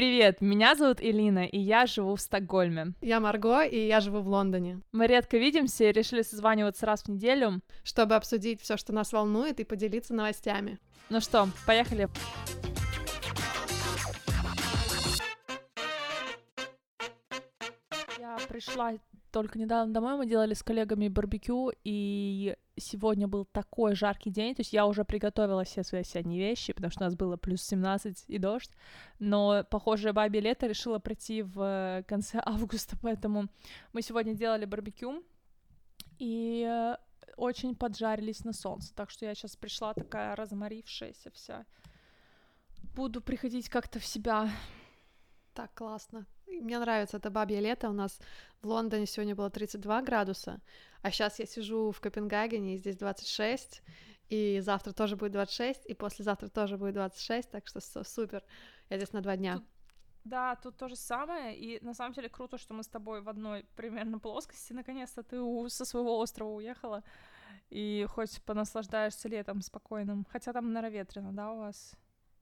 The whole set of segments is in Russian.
Привет, меня зовут Элина, и я живу в Стокгольме. Я Марго, и я живу в Лондоне. Мы редко видимся и решили созваниваться раз в неделю, чтобы обсудить все, что нас волнует, и поделиться новостями. Ну что, поехали. Я пришла только недавно домой, мы делали с коллегами барбекю, и сегодня был такой жаркий день, то есть я уже приготовила все свои осенние вещи, потому что у нас было плюс 17 и дождь, но, похоже, бабе лето решила пройти в конце августа, поэтому мы сегодня делали барбекю, и э, очень поджарились на солнце, так что я сейчас пришла такая разморившаяся вся. Буду приходить как-то в себя. Так классно. Мне нравится это бабье лето. У нас в Лондоне сегодня было 32 градуса, а сейчас я сижу в Копенгагене, и здесь 26, и завтра тоже будет 26, и послезавтра тоже будет 26, так что супер. Я здесь на два дня. Да, тут то же самое, и на самом деле круто, что мы с тобой в одной примерно плоскости. Наконец-то ты со своего острова уехала, и хоть понаслаждаешься летом спокойным. Хотя там, наверное, ветрено, да, у вас?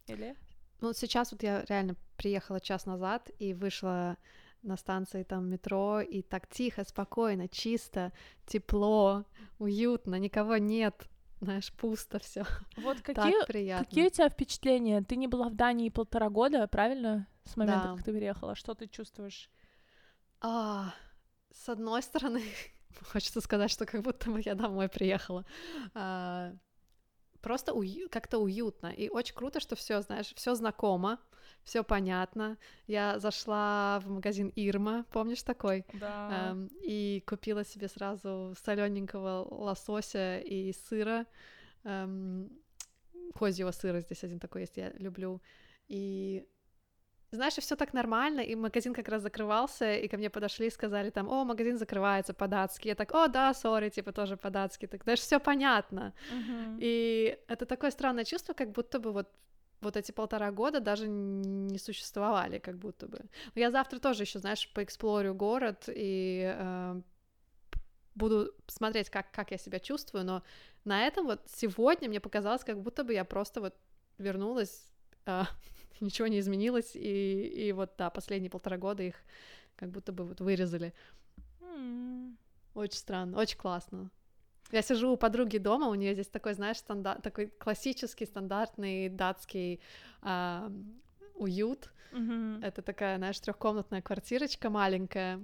Или? Ну, сейчас вот я реально приехала час назад и вышла на станции там метро, и так тихо, спокойно, чисто, тепло, уютно, никого нет, знаешь, пусто все. Вот какие, какие у тебя впечатления? Ты не была в Дании полтора года, правильно? С момента, да. как ты переехала. Что ты чувствуешь? А, с одной стороны, хочется сказать, что как будто бы я домой приехала. А, просто ую- как-то уютно. И очень круто, что все, знаешь, все знакомо, все понятно. Я зашла в магазин Ирма, помнишь такой? Да. Эм, и купила себе сразу солененького лосося и сыра. Эм, козьего сыра здесь один такой есть, я люблю. И знаешь, все так нормально, и магазин как раз закрывался, и ко мне подошли и сказали там, о, магазин закрывается по-датски. Я так, о, да, сори, типа тоже по-датски. Так даже все понятно. Uh-huh. И это такое странное чувство, как будто бы вот вот эти полтора года даже не существовали, как будто бы. Но я завтра тоже еще, знаешь, поэксплорю город и э, буду смотреть, как, как я себя чувствую, но на этом вот сегодня мне показалось, как будто бы я просто вот вернулась э, ничего не изменилось, и, и вот, да, последние полтора года их как будто бы вот вырезали. Mm. Очень странно, очень классно. Я сижу у подруги дома, у нее здесь такой, знаешь, стандарт, такой классический, стандартный датский э, уют. Mm-hmm. Это такая, знаешь, трехкомнатная квартирочка маленькая,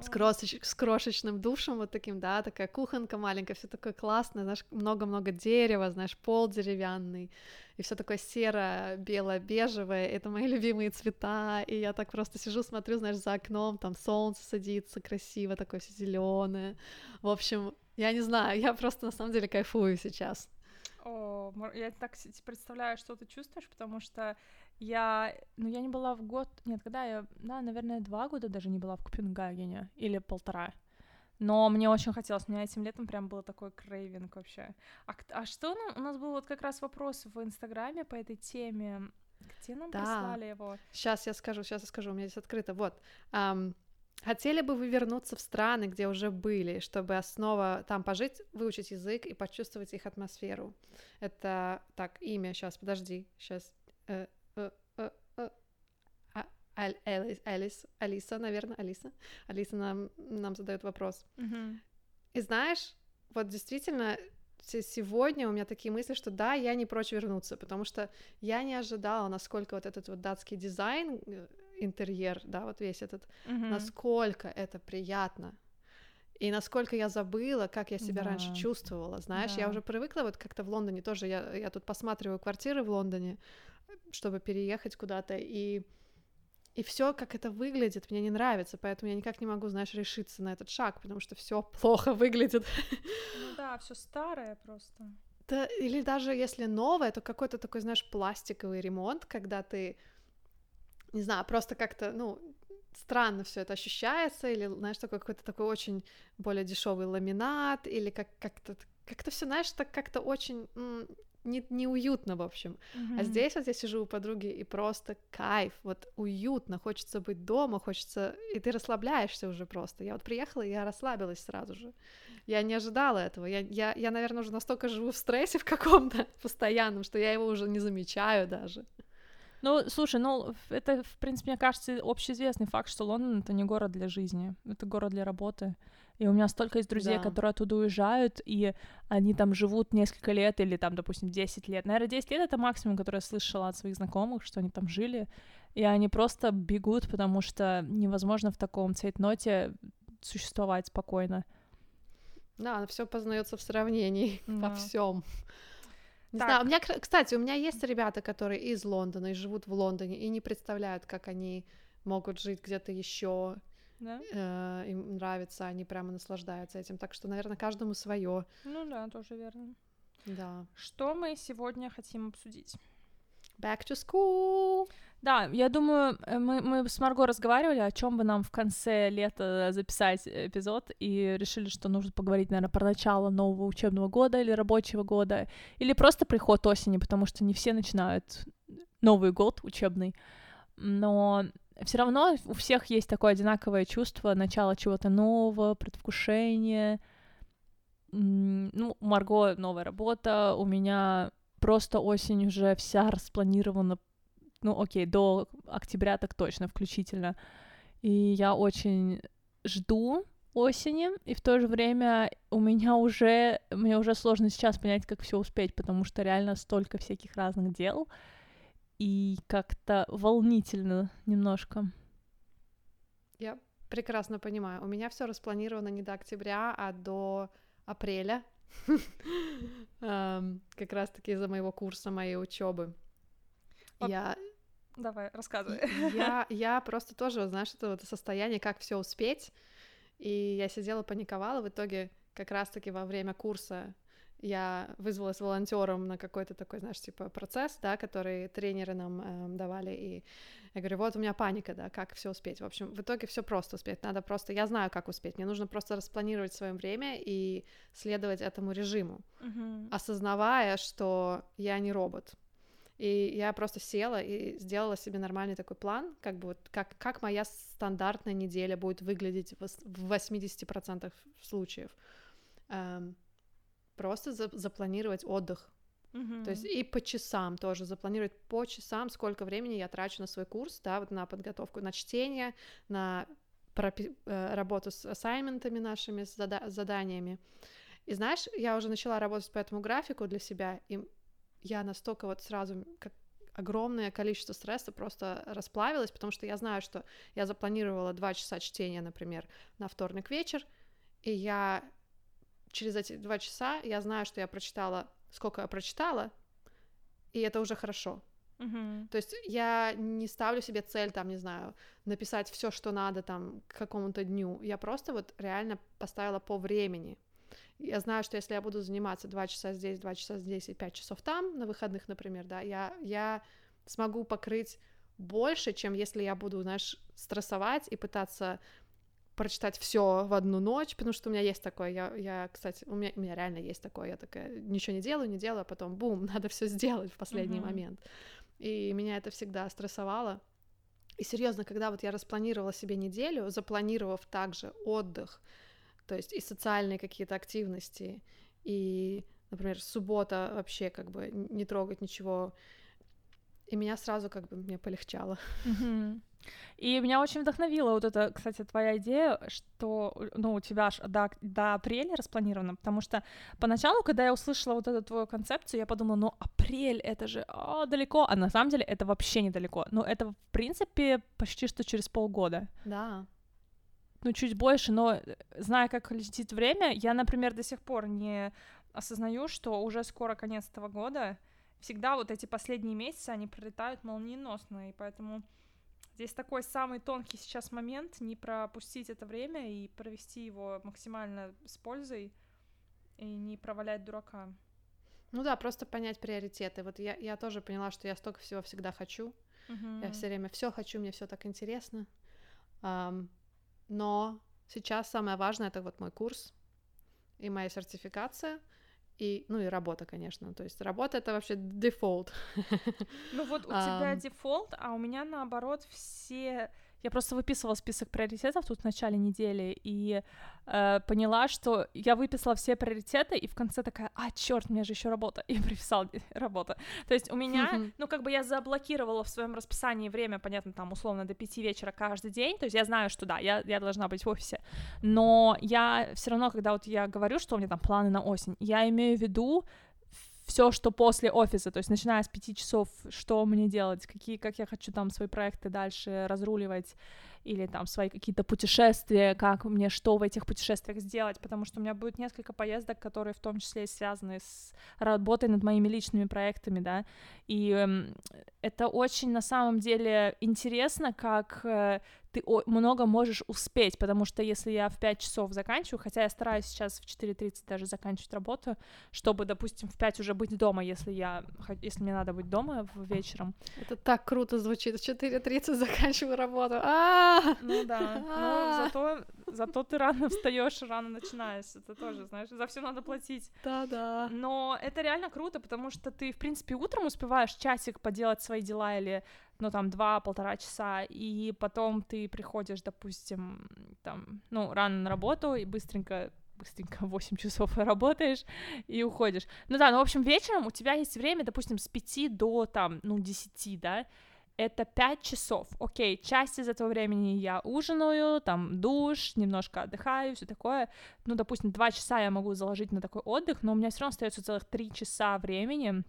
с, крошеч... с крошечным душем вот таким, да, такая кухонка маленькая, все такое классное, знаешь, много-много дерева, знаешь, пол деревянный, и все такое серое, бело-бежевое, это мои любимые цвета, и я так просто сижу, смотрю, знаешь, за окном, там солнце садится красиво, такое все зеленое, в общем, я не знаю, я просто на самом деле кайфую сейчас. О, я так представляю, что ты чувствуешь, потому что я, ну, я не была в год, нет, когда я, да, наверное, два года даже не была в Копенгагене, или полтора. Но мне очень хотелось, у меня этим летом прям был такой крейвинг вообще. А, а что нам, у нас был вот как раз вопрос в Инстаграме по этой теме, где нам да. прислали его? Сейчас я скажу, сейчас я скажу, у меня здесь открыто, вот. Um, Хотели бы вы вернуться в страны, где уже были, чтобы основа там пожить, выучить язык и почувствовать их атмосферу? Это так, имя, сейчас, подожди, сейчас. Э, э, э, э, а, Элис, Элис, Алиса, наверное, Алиса. Алиса нам, нам задает вопрос. Mm-hmm. И знаешь, вот действительно, сегодня у меня такие мысли, что да, я не прочь вернуться, потому что я не ожидала, насколько вот этот вот датский дизайн интерьер, да, вот весь этот, mm-hmm. насколько это приятно. И насколько я забыла, как я себя да. раньше чувствовала, знаешь, да. я уже привыкла вот как-то в Лондоне тоже, я, я тут посматриваю квартиры в Лондоне, чтобы переехать куда-то, и и все, как это выглядит, мне не нравится, поэтому я никак не могу, знаешь, решиться на этот шаг, потому что все плохо выглядит. Ну да, все старое просто. Да, или даже если новое, то какой-то такой, знаешь, пластиковый ремонт, когда ты не знаю, просто как-то, ну, странно все это ощущается, или, знаешь, такой какой-то такой очень более дешевый ламинат, или как- как-то как-то все, знаешь, так как-то очень м- не, неуютно, в общем. Mm-hmm. А здесь вот я сижу у подруги, и просто кайф, вот уютно, хочется быть дома, хочется... И ты расслабляешься уже просто. Я вот приехала, и я расслабилась сразу же. Я не ожидала этого. Я, я, я наверное, уже настолько живу в стрессе в каком-то постоянном, что я его уже не замечаю даже. Ну, слушай, ну, это, в принципе, мне кажется, общеизвестный факт, что Лондон — это не город для жизни, это город для работы. И у меня столько есть друзей, да. которые оттуда уезжают, и они там живут несколько лет, или там, допустим, 10 лет. Наверное, 10 лет — это максимум, который я слышала от своих знакомых, что они там жили. И они просто бегут, потому что невозможно в таком цейтноте существовать спокойно. Да, все познается в сравнении да. во всем. Не так. знаю, у меня, кстати, у меня есть ребята, которые из Лондона и живут в Лондоне и не представляют, как они могут жить где-то еще. Да? Э, им нравится, они прямо наслаждаются этим. Так что, наверное, каждому свое. Ну да, тоже верно. Да. Что мы сегодня хотим обсудить? Back to school. Да, я думаю, э, мы, мы с Марго разговаривали, о чем бы нам в конце лета записать эпизод, и решили, что нужно поговорить, наверное, про начало нового учебного года или рабочего года, или просто приход осени, потому что не все начинают Новый год учебный. Но все равно у всех есть такое одинаковое чувство начала чего-то нового, предвкушения. Ну, Марго новая работа, у меня просто осень уже вся распланирована ну окей, до октября так точно, включительно. И я очень жду осени, и в то же время у меня уже, мне уже сложно сейчас понять, как все успеть, потому что реально столько всяких разных дел, и как-то волнительно немножко. Я прекрасно понимаю. У меня все распланировано не до октября, а до апреля, как раз-таки из-за моего курса, моей учебы. Я Давай, рассказывай. Я, я просто тоже, знаешь, это вот состояние, как все успеть. И я сидела, паниковала. В итоге, как раз-таки во время курса я вызвалась волонтером на какой-то такой, знаешь, типа процесс, да, который тренеры нам э, давали, и я говорю, вот у меня паника, да, как все успеть. В общем, в итоге все просто успеть, надо просто, я знаю, как успеть, мне нужно просто распланировать свое время и следовать этому режиму, uh-huh. осознавая, что я не робот, и я просто села и сделала себе нормальный такой план, как бы вот как, как моя стандартная неделя будет выглядеть в 80% случаев. Эм, просто за, запланировать отдых. Mm-hmm. То есть и по часам тоже запланировать по часам, сколько времени я трачу на свой курс, да, вот на подготовку, на чтение, на пропи- э, работу с ассайментами нашими, с зада- заданиями. И знаешь, я уже начала работать по этому графику для себя, и я настолько вот сразу, как огромное количество стресса просто расплавилось, потому что я знаю, что я запланировала два часа чтения, например, на вторник вечер, и я через эти два часа я знаю, что я прочитала, сколько я прочитала, и это уже хорошо. Uh-huh. То есть я не ставлю себе цель, там, не знаю, написать все, что надо там к какому-то дню. Я просто вот реально поставила по времени. Я знаю, что если я буду заниматься два часа здесь, два часа здесь и пять часов там, на выходных, например, да, я, я смогу покрыть больше, чем если я буду, знаешь, стрессовать и пытаться прочитать все в одну ночь, потому что у меня есть такое, я, я кстати, у меня, у меня реально есть такое, я такая, ничего не делаю, не делаю, а потом, бум, надо все сделать в последний uh-huh. момент. И меня это всегда стрессовало. И серьезно, когда вот я распланировала себе неделю, запланировав также отдых, то есть и социальные какие-то активности, и, например, суббота вообще как бы не трогать ничего, и меня сразу как бы мне полегчало. И меня очень вдохновила вот эта, кстати, твоя идея, что, ну, у тебя аж до, до апреля распланировано, потому что поначалу, когда я услышала вот эту твою концепцию, я подумала, ну, апрель, это же о, далеко, а на самом деле это вообще недалеко. Ну, это, в принципе, почти что через полгода. Да ну, чуть больше, но э, зная, как летит время, я, например, до сих пор не осознаю, что уже скоро конец этого года, всегда вот эти последние месяцы, они пролетают молниеносно, и поэтому здесь такой самый тонкий сейчас момент, не пропустить это время и провести его максимально с пользой, и не провалять дурака. Ну да, просто понять приоритеты. Вот я, я тоже поняла, что я столько всего всегда хочу. Uh-huh. Я все время все хочу, мне все так интересно. Um, но сейчас самое важное это вот мой курс и моя сертификация, и, ну и работа, конечно. То есть работа это вообще дефолт. Ну вот у тебя дефолт, а у меня наоборот все я просто выписывала список приоритетов тут в начале недели и э, поняла, что я выписала все приоритеты, и в конце такая, а, черт, мне же еще работа, и приписала работа. То есть у меня, ну, как бы я заблокировала в своем расписании время, понятно, там, условно, до пяти вечера каждый день, то есть я знаю, что да, я, я должна быть в офисе, но я все равно, когда вот я говорю, что у меня там планы на осень, я имею в виду все, что после офиса, то есть начиная с пяти часов, что мне делать, какие, как я хочу там свои проекты дальше разруливать, или там свои какие-то путешествия, как мне что в этих путешествиях сделать, потому что у меня будет несколько поездок, которые в том числе связаны с работой над моими личными проектами, да, и э, это очень на самом деле интересно, как э, ты много можешь успеть, потому что если я в 5 часов заканчиваю, хотя я стараюсь сейчас в 4.30 даже заканчивать работу, чтобы, допустим, в 5 уже быть дома, если я, если мне надо быть дома вечером. Это так круто звучит, в 4.30 заканчиваю работу. А! Ну да, но зато, зато ты рано встаешь, рано начинаешь, это тоже, знаешь, за все надо платить. Да-да. Но это реально круто, потому что ты, в принципе, утром успеваешь часик поделать свои дела или ну, там, два-полтора часа, и потом ты приходишь, допустим, там, ну, рано на работу и быстренько быстренько 8 часов работаешь и уходишь. Ну да, ну, в общем, вечером у тебя есть время, допустим, с 5 до, там, ну, 10, да, это 5 часов. Окей, часть из этого времени я ужинаю, там, душ, немножко отдыхаю, все такое. Ну, допустим, 2 часа я могу заложить на такой отдых, но у меня все равно остается целых 3 часа времени,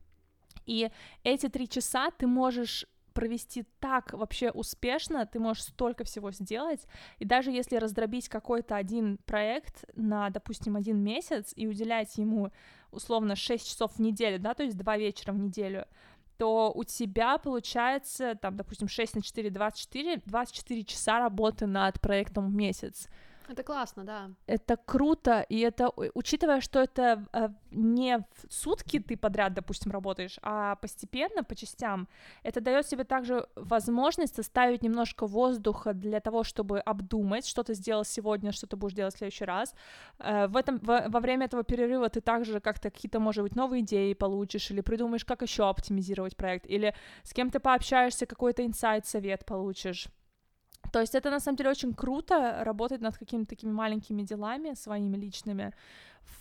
и эти три часа ты можешь провести так вообще успешно, ты можешь столько всего сделать, и даже если раздробить какой-то один проект на, допустим, один месяц и уделять ему условно 6 часов в неделю, да, то есть 2 вечера в неделю, то у тебя получается, там, допустим, 6 на 4, 24, 24 часа работы над проектом в месяц. Это классно, да. Это круто, и это, учитывая, что это э, не в сутки ты подряд, допустим, работаешь, а постепенно, по частям, это дает тебе также возможность оставить немножко воздуха для того, чтобы обдумать, что ты сделал сегодня, что ты будешь делать в следующий раз. Э, в этом, во, во время этого перерыва ты также как-то какие-то, может быть, новые идеи получишь, или придумаешь, как еще оптимизировать проект, или с кем-то пообщаешься, какой-то инсайт, совет получишь. То есть это на самом деле очень круто работать над какими-то такими маленькими делами своими личными,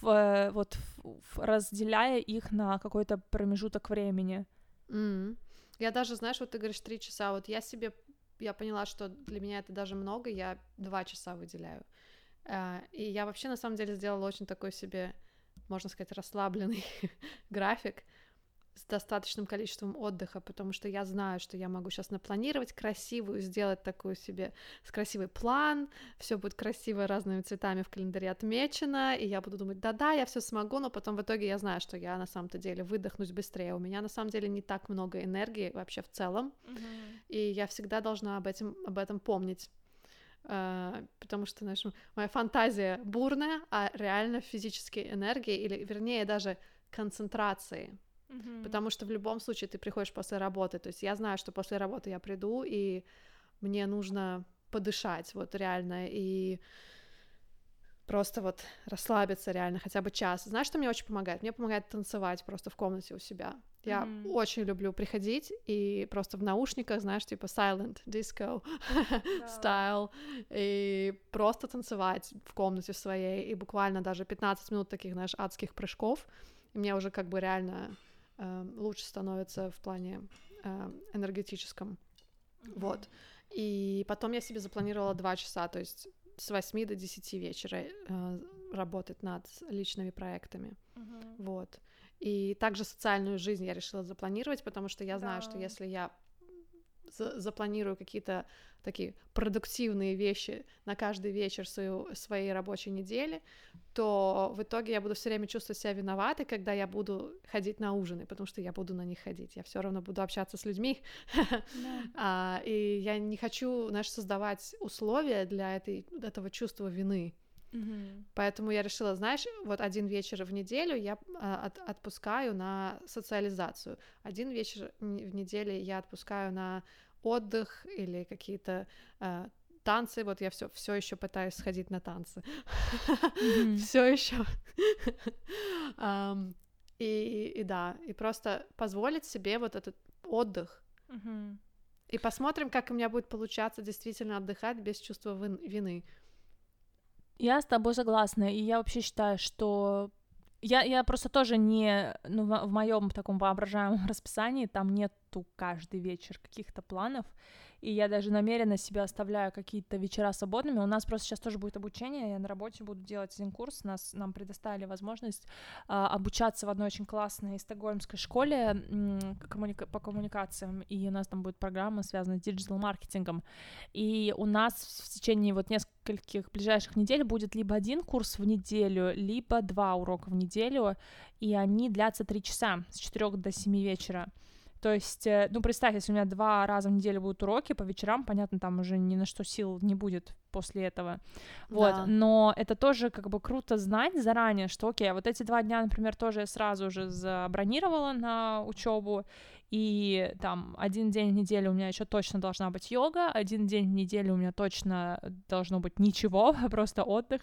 в, вот в, разделяя их на какой-то промежуток времени. Mm. Я даже, знаешь, вот ты говоришь три часа, вот я себе, я поняла, что для меня это даже много, я два часа выделяю. Uh, и я вообще на самом деле сделала очень такой себе, можно сказать, расслабленный график с достаточным количеством отдыха, потому что я знаю, что я могу сейчас напланировать красивую, сделать такую себе с красивый план, все будет красиво разными цветами в календаре отмечено, и я буду думать, да-да, я все смогу, но потом в итоге я знаю, что я на самом-то деле выдохнусь быстрее. У меня на самом деле не так много энергии вообще в целом, mm-hmm. и я всегда должна об этом, об этом помнить. Uh, потому что, знаешь, моя фантазия бурная, а реально физические энергии, или вернее даже концентрации, Mm-hmm. Потому что в любом случае ты приходишь после работы. То есть я знаю, что после работы я приду, и мне нужно подышать, вот реально, и просто вот расслабиться реально хотя бы час. Знаешь, что мне очень помогает? Мне помогает танцевать просто в комнате у себя. Я mm-hmm. очень люблю приходить и просто в наушниках, знаешь, типа silent disco style, и просто танцевать в комнате своей, и буквально даже 15 минут таких, знаешь, адских прыжков, и мне уже как бы реально лучше становится в плане э, энергетическом. Mm-hmm. Вот. И потом я себе запланировала два часа, то есть с 8 до 10 вечера э, работать над личными проектами. Mm-hmm. Вот. И также социальную жизнь я решила запланировать, потому что я знаю, да. что если я запланирую какие-то такие продуктивные вещи на каждый вечер свою, своей рабочей недели, то в итоге я буду все время чувствовать себя виноватой, когда я буду ходить на ужины, потому что я буду на них ходить. Я все равно буду общаться с людьми. а, и я не хочу, знаешь, создавать условия для этой, этого чувства вины. Mm-hmm. Поэтому я решила, знаешь, вот один вечер в неделю я а, от, отпускаю на социализацию, один вечер в неделю я отпускаю на отдых или какие-то а, танцы. Вот я все все еще пытаюсь сходить на танцы, все еще. и, и да, и просто позволить себе вот этот отдых. И посмотрим, как у меня будет получаться действительно отдыхать без чувства вины. Я с тобой согласна, и я вообще считаю, что я, я просто тоже не, ну, в, моем таком воображаемом расписании там нету каждый вечер каких-то планов, и я даже намеренно себя оставляю какие-то вечера свободными. У нас просто сейчас тоже будет обучение, я на работе буду делать один курс, нас, нам предоставили возможность а, обучаться в одной очень классной стокгольмской школе коммуника- по коммуникациям, и у нас там будет программа, связанная с диджитал-маркетингом, и у нас в течение вот нескольких ближайших недель будет либо один курс в неделю, либо два урока в неделю, и они длятся три часа с 4 до 7 вечера. То есть, э, ну, представь, если у меня два раза в неделю будут уроки по вечерам, понятно, там уже ни на что сил не будет после этого. Вот, да. но это тоже как бы круто знать заранее, что, окей, вот эти два дня, например, тоже я сразу уже забронировала на учебу, и там один день в неделю у меня еще точно должна быть йога, один день в неделю у меня точно должно быть ничего, просто отдых,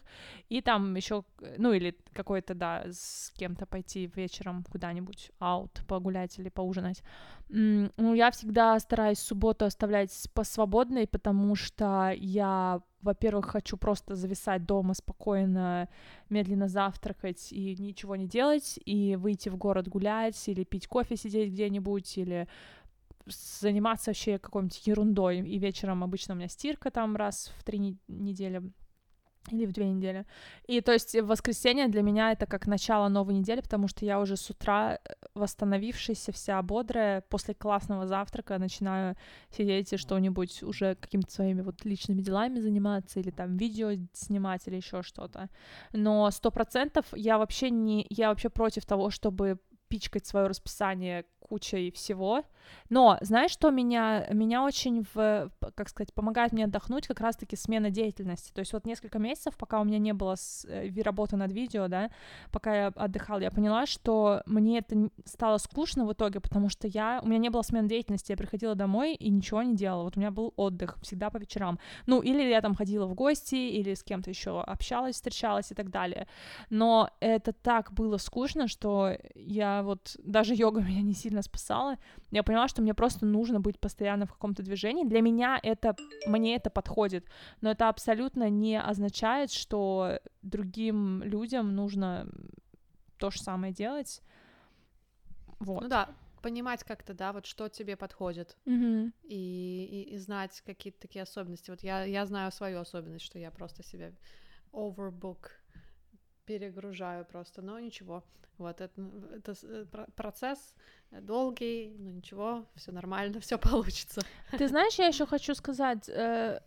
и там еще, ну или какой-то, да, с кем-то пойти вечером куда-нибудь аут погулять или поужинать. Ну, я всегда стараюсь субботу оставлять по свободной, потому что я во-первых, хочу просто зависать дома спокойно, медленно завтракать и ничего не делать, и выйти в город гулять, или пить кофе, сидеть где-нибудь, или заниматься вообще какой-нибудь ерундой. И вечером обычно у меня стирка там раз в три недели или в две недели. И то есть воскресенье для меня это как начало новой недели, потому что я уже с утра э, восстановившаяся, вся бодрая, после классного завтрака начинаю сидеть и что-нибудь уже какими-то своими вот личными делами заниматься, или там видео снимать, или еще что-то. Но сто процентов я вообще не, я вообще против того, чтобы пичкать свое расписание кучей всего. Но знаешь, что меня, меня очень, в, как сказать, помогает мне отдохнуть как раз-таки смена деятельности. То есть вот несколько месяцев, пока у меня не было с, э, работы над видео, да, пока я отдыхала, я поняла, что мне это стало скучно в итоге, потому что я, у меня не было смены деятельности, я приходила домой и ничего не делала. Вот у меня был отдых всегда по вечерам. Ну, или я там ходила в гости, или с кем-то еще общалась, встречалась и так далее. Но это так было скучно, что я вот, даже йога меня не сильно спасала. Я поняла, что мне просто нужно быть постоянно в каком-то движении. Для меня это, мне это подходит, но это абсолютно не означает, что другим людям нужно то же самое делать. Вот. Ну да, понимать как-то, да, вот что тебе подходит, mm-hmm. и, и, и знать какие-то такие особенности. Вот я, я знаю свою особенность, что я просто себя overbook перегружаю просто, но ничего. Вот это, это э, процесс долгий, но ничего, все нормально, все получится. Ты знаешь, я еще хочу сказать, э,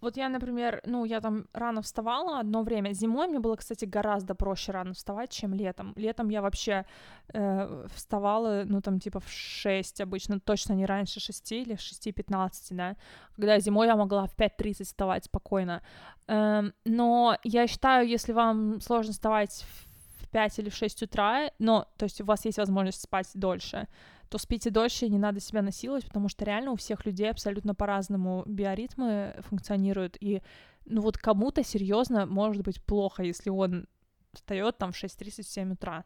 вот я, например, ну, я там рано вставала одно время. Зимой мне было, кстати, гораздо проще рано вставать, чем летом. Летом я вообще э, вставала, ну, там, типа в 6 обычно, точно не раньше 6 или 6.15, да. Когда зимой я могла в 5.30 вставать спокойно. Э, но я считаю, если вам сложно вставать в 5 или в 6 утра, но, то есть у вас есть возможность спать дольше, то спите дольше, не надо себя насиловать, потому что реально у всех людей абсолютно по-разному биоритмы функционируют, и ну вот кому-то серьезно может быть плохо, если он встает там в 6.37 утра.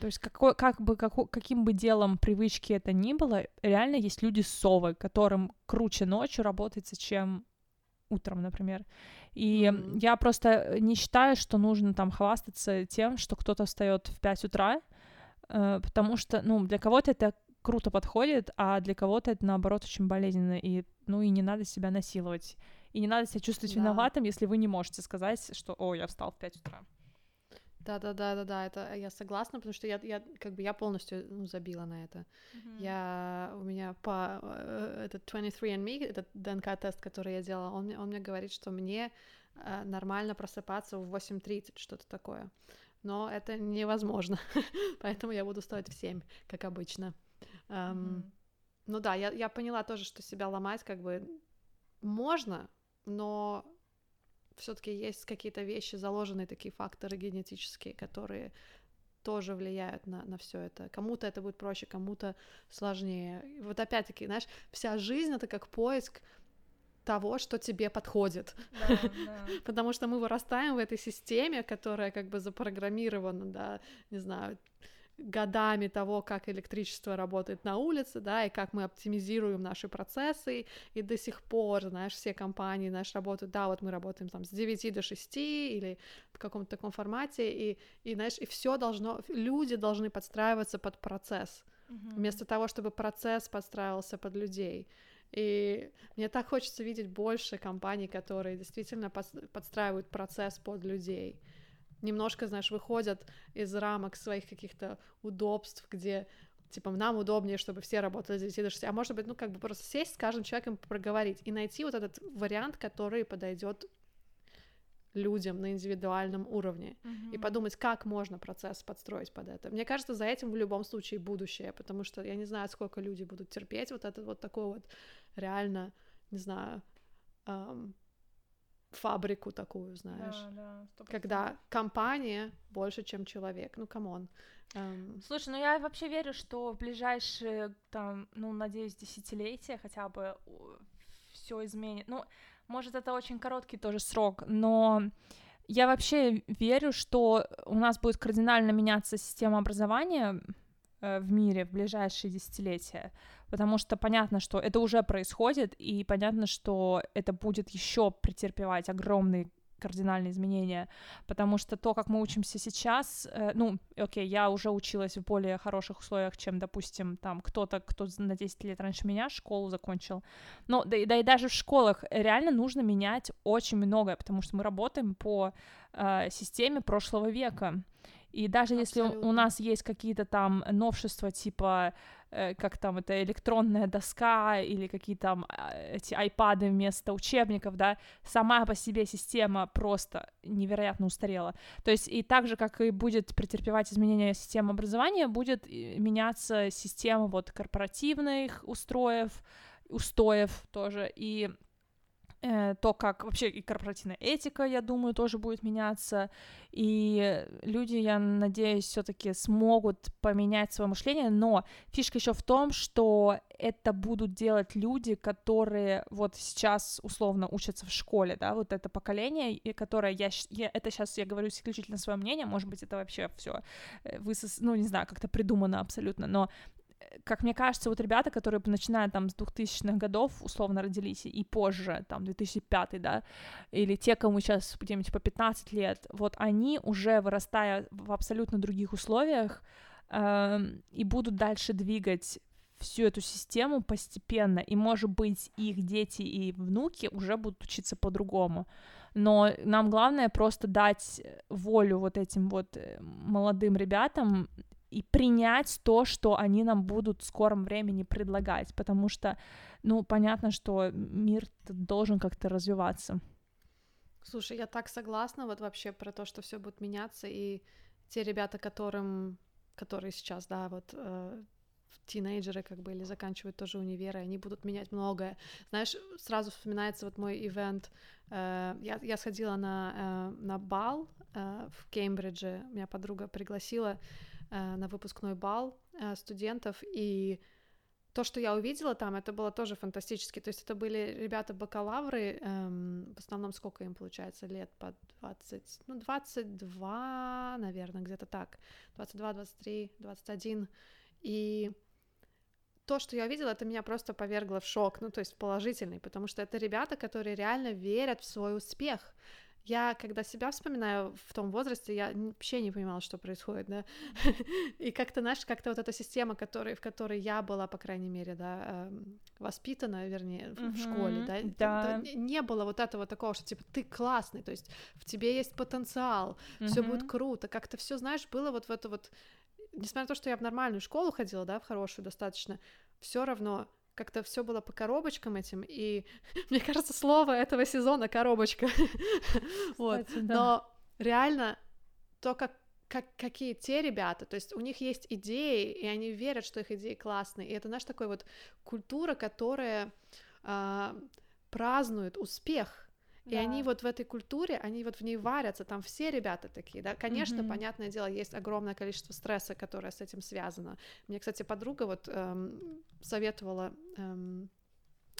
То есть какой, как бы, как, каким бы делом привычки это ни было, реально есть люди-совы, которым круче ночью работается, чем утром, например. И mm-hmm. я просто не считаю, что нужно там хвастаться тем, что кто-то встает в 5 утра, э, потому что, ну, для кого-то это круто подходит, а для кого-то это наоборот очень болезненно, и ну и не надо себя насиловать. И не надо себя чувствовать да. виноватым, если вы не можете сказать, что «О, я встал в 5 утра». Да-да-да-да-да, это я согласна, потому что я, я как бы я полностью ну, забила на это. Mm-hmm. Я у меня по э, этот 23andMe, этот ДНК-тест, который я делала, он, он мне говорит, что мне э, нормально просыпаться в 8.30, что-то такое. Но это невозможно, поэтому я буду вставать в 7, как обычно. Um, mm-hmm. Ну да, я, я поняла тоже, что себя ломать как бы можно, но все-таки есть какие-то вещи, заложенные такие факторы генетические, которые тоже влияют на, на все это. Кому-то это будет проще, кому-то сложнее. И вот опять-таки, знаешь, вся жизнь это как поиск того, что тебе подходит. Да, да. Потому что мы вырастаем в этой системе, которая как бы запрограммирована, да, не знаю, годами того, как электричество работает на улице, да, и как мы оптимизируем наши процессы, и до сих пор, знаешь, все компании наши работают, да, вот мы работаем там с 9 до 6 или в каком-то таком формате, и, и знаешь, и все должно, люди должны подстраиваться под процесс, mm-hmm. вместо того, чтобы процесс подстраивался под людей. И мне так хочется видеть больше компаний, которые действительно подстраивают процесс под людей немножко, знаешь, выходят из рамок своих каких-то удобств, где типа нам удобнее, чтобы все работали с 9 до 6, а может быть, ну, как бы просто сесть с каждым человеком проговорить и найти вот этот вариант, который подойдет людям на индивидуальном уровне mm-hmm. и подумать, как можно процесс подстроить под это. Мне кажется, за этим в любом случае будущее, потому что я не знаю, сколько люди будут терпеть вот этот вот такой вот реально, не знаю, эм, фабрику такую, знаешь. Да, да, когда компания больше, чем человек. Ну, come on. Um... Слушай, ну я вообще верю, что в ближайшие, там, ну, надеюсь, десятилетия хотя бы все изменит. Ну, может, это очень короткий тоже срок, но я вообще верю, что у нас будет кардинально меняться система образования в мире в ближайшие десятилетия. Потому что понятно, что это уже происходит, и понятно, что это будет еще претерпевать огромные кардинальные изменения, потому что то, как мы учимся сейчас, э, ну, окей, я уже училась в более хороших условиях, чем, допустим, там кто-то, кто на 10 лет раньше меня школу закончил, но да, да и даже в школах реально нужно менять очень многое, потому что мы работаем по э, системе прошлого века, и даже Абсолютно. если у нас есть какие-то там новшества, типа Э, как там это электронная доска или какие там а, эти айпады вместо учебников, да, сама по себе система просто невероятно устарела. То есть и так же, как и будет претерпевать изменения системы образования, будет меняться система вот корпоративных устроев, устоев тоже, и Э, то, как вообще и корпоративная этика, я думаю, тоже будет меняться, и люди, я надеюсь, все-таки смогут поменять свое мышление, но фишка еще в том, что это будут делать люди, которые вот сейчас условно учатся в школе, да, вот это поколение, и которое я, я это сейчас я говорю исключительно свое мнение, может быть, это вообще все э, высос, ну не знаю, как-то придумано абсолютно, но как мне кажется, вот ребята, которые начиная там с 2000-х годов условно родились и позже, там 2005, да, или те, кому сейчас где-нибудь по 15 лет, вот они уже вырастая в абсолютно других условиях э, и будут дальше двигать всю эту систему постепенно, и, может быть, их дети и внуки уже будут учиться по-другому. Но нам главное просто дать волю вот этим вот э, молодым ребятам и принять то, что они нам будут в скором времени предлагать, потому что, ну, понятно, что мир должен как-то развиваться. Слушай, я так согласна вот вообще про то, что все будет меняться, и те ребята, которым, которые сейчас, да, вот э, тинейджеры как бы или заканчивают тоже универы, они будут менять многое. Знаешь, сразу вспоминается вот мой ивент, э, я, я сходила на, э, на бал в Кембридже, меня подруга пригласила, на выпускной бал э, студентов, и то, что я увидела там, это было тоже фантастически. То есть это были ребята-бакалавры, эм, в основном сколько им получается лет? По 20, ну, 22, наверное, где-то так. 22, 23, 21. И то, что я увидела, это меня просто повергло в шок, ну, то есть положительный, потому что это ребята, которые реально верят в свой успех. Я, когда себя вспоминаю в том возрасте, я вообще не понимала, что происходит, да, и как-то, знаешь, как-то вот эта система, который, в которой я была, по крайней мере, да, эм, воспитана, вернее, в, в школе, да, да. не было вот этого такого, что, типа, ты классный, то есть в тебе есть потенциал, все будет круто, как-то все, знаешь, было вот в это вот, несмотря на то, что я в нормальную школу ходила, да, в хорошую достаточно, все равно как-то все было по коробочкам этим, и мне кажется, слово этого сезона коробочка. вот. Но реально то, как как, какие те ребята, то есть у них есть идеи, и они верят, что их идеи классные, и это, знаешь, такой вот культура, которая э, празднует успех, и да. они вот в этой культуре, они вот в ней варятся, там все ребята такие, да, конечно, mm-hmm. понятное дело, есть огромное количество стресса, которое с этим связано. Мне, кстати, подруга вот эм, советовала эм,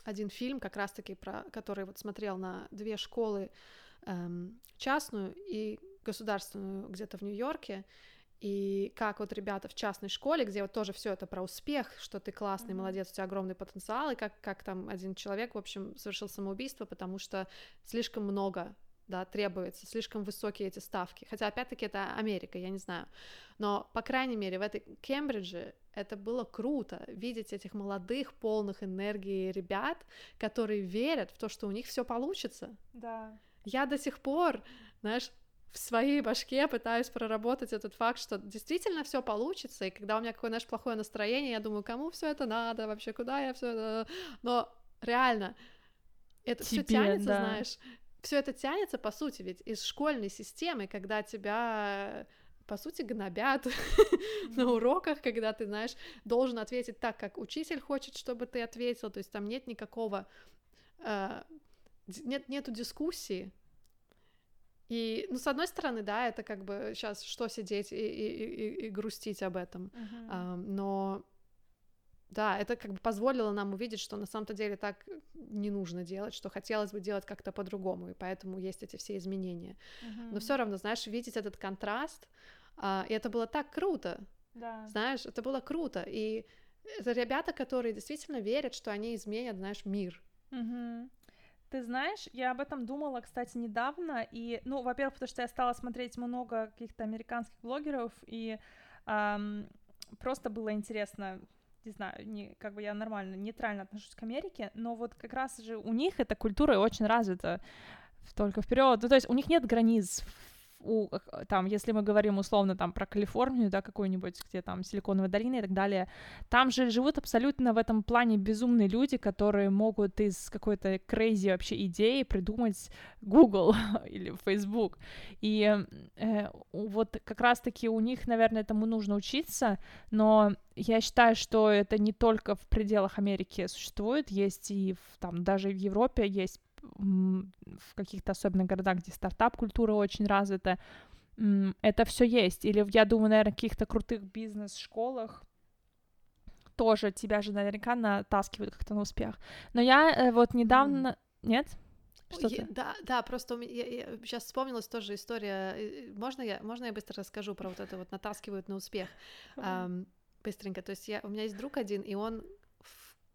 один фильм, как раз-таки про, который вот смотрел на две школы, эм, частную и государственную где-то в Нью-Йорке, и как вот ребята в частной школе, где вот тоже все это про успех, что ты классный, mm-hmm. молодец, у тебя огромный потенциал, и как, как там один человек, в общем, совершил самоубийство, потому что слишком много да, требуется, слишком высокие эти ставки. Хотя, опять-таки, это Америка, я не знаю. Но, по крайней мере, в этой Кембридже это было круто, видеть этих молодых, полных энергии ребят, которые верят в то, что у них все получится. Да. Я до сих пор, знаешь, в своей башке пытаюсь проработать этот факт, что действительно все получится, и когда у меня какое-то, знаешь, плохое настроение, я думаю, кому все это надо, вообще куда я все это... Но реально, это все тянется, да. знаешь, все это тянется, по сути, ведь из школьной системы, когда тебя по сути, гнобят на уроках, когда ты, знаешь, должен ответить так, как учитель хочет, чтобы ты ответил, то есть там нет никакого, э, нет, нету дискуссии, и, ну, с одной стороны, да, это как бы сейчас что сидеть и, и, и, и грустить об этом, uh-huh. а, но да, это как бы позволило нам увидеть, что на самом-то деле так не нужно делать, что хотелось бы делать как-то по-другому, и поэтому есть эти все изменения. Uh-huh. Но все равно, знаешь, видеть этот контраст, а, и это было так круто, да. знаешь, это было круто, и это ребята, которые действительно верят, что они изменят, знаешь, мир. Uh-huh. Ты знаешь, я об этом думала, кстати, недавно, и, ну, во-первых, потому что я стала смотреть много каких-то американских блогеров, и эм, просто было интересно, не знаю, не, как бы я нормально, нейтрально отношусь к Америке, но вот как раз же у них эта культура очень развита только вперед. Ну, то есть у них нет границ у, там, если мы говорим условно там про Калифорнию, да, какую-нибудь, где там Силиконовая долина и так далее, там же живут абсолютно в этом плане безумные люди, которые могут из какой-то crazy вообще идеи придумать Google или Facebook. И э, вот как раз-таки у них, наверное, этому нужно учиться, но я считаю, что это не только в пределах Америки существует, есть и в, там даже в Европе есть в каких-то особенных городах, где стартап-культура очень развита, это все есть. Или я думаю, наверное, в каких-то крутых бизнес-школах тоже тебя же наверняка натаскивают как-то на успех. Но я э, вот недавно... Mm. Нет? Что я, да, да, просто у меня, я, я, сейчас вспомнилась тоже история. Э, можно я, можно я быстро расскажу про вот это вот натаскивают на успех? Um, быстренько. То есть я, у меня есть друг один, и он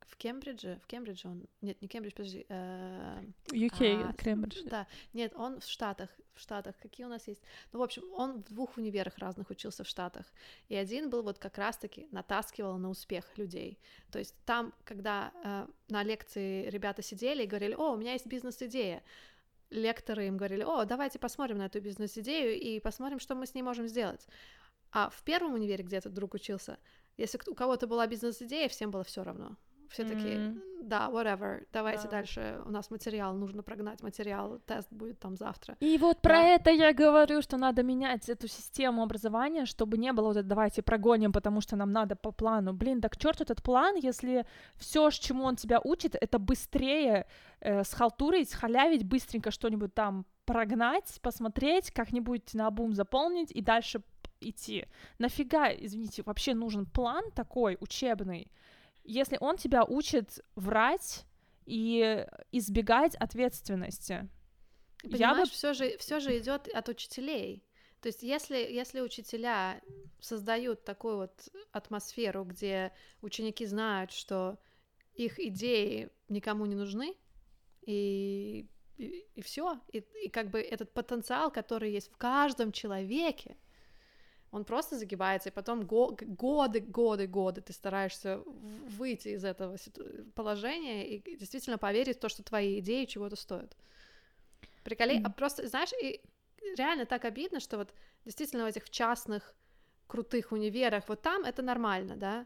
в Кембридже, в Кембридже он, нет, не Кембридж, подожди, э, UK, а, Кембридж. Да, нет, он в Штатах, в Штатах, какие у нас есть, ну, в общем, он в двух универах разных учился в Штатах, и один был вот как раз-таки натаскивал на успех людей, то есть там, когда э, на лекции ребята сидели и говорили, о, у меня есть бизнес-идея, лекторы им говорили, о, давайте посмотрим на эту бизнес-идею и посмотрим, что мы с ней можем сделать, а в первом универе, где этот друг учился, если у кого-то была бизнес-идея, всем было все равно все mm-hmm. такие, да, whatever, давайте да. дальше, у нас материал, нужно прогнать материал, тест будет там завтра. И вот да. про это я говорю, что надо менять эту систему образования, чтобы не было вот это давайте прогоним, потому что нам надо по плану. Блин, так черт этот план, если все, чему он тебя учит, это быстрее э, схалтурить, халявить, быстренько что-нибудь там прогнать, посмотреть, как-нибудь на бум заполнить и дальше идти. Нафига, извините, вообще нужен план такой учебный, если он тебя учит врать и избегать ответственности. Понимаешь, я бы... все же, все же идет от учителей. То есть, если, если учителя создают такую вот атмосферу, где ученики знают, что их идеи никому не нужны, и, и, и все, и, и как бы этот потенциал, который есть в каждом человеке, он просто загибается, и потом го- годы, годы, годы ты стараешься выйти из этого положения и действительно поверить в то, что твои идеи чего-то стоят. Приколи, mm-hmm. а просто, знаешь, и реально так обидно, что вот действительно в этих частных крутых универах, вот там это нормально, да,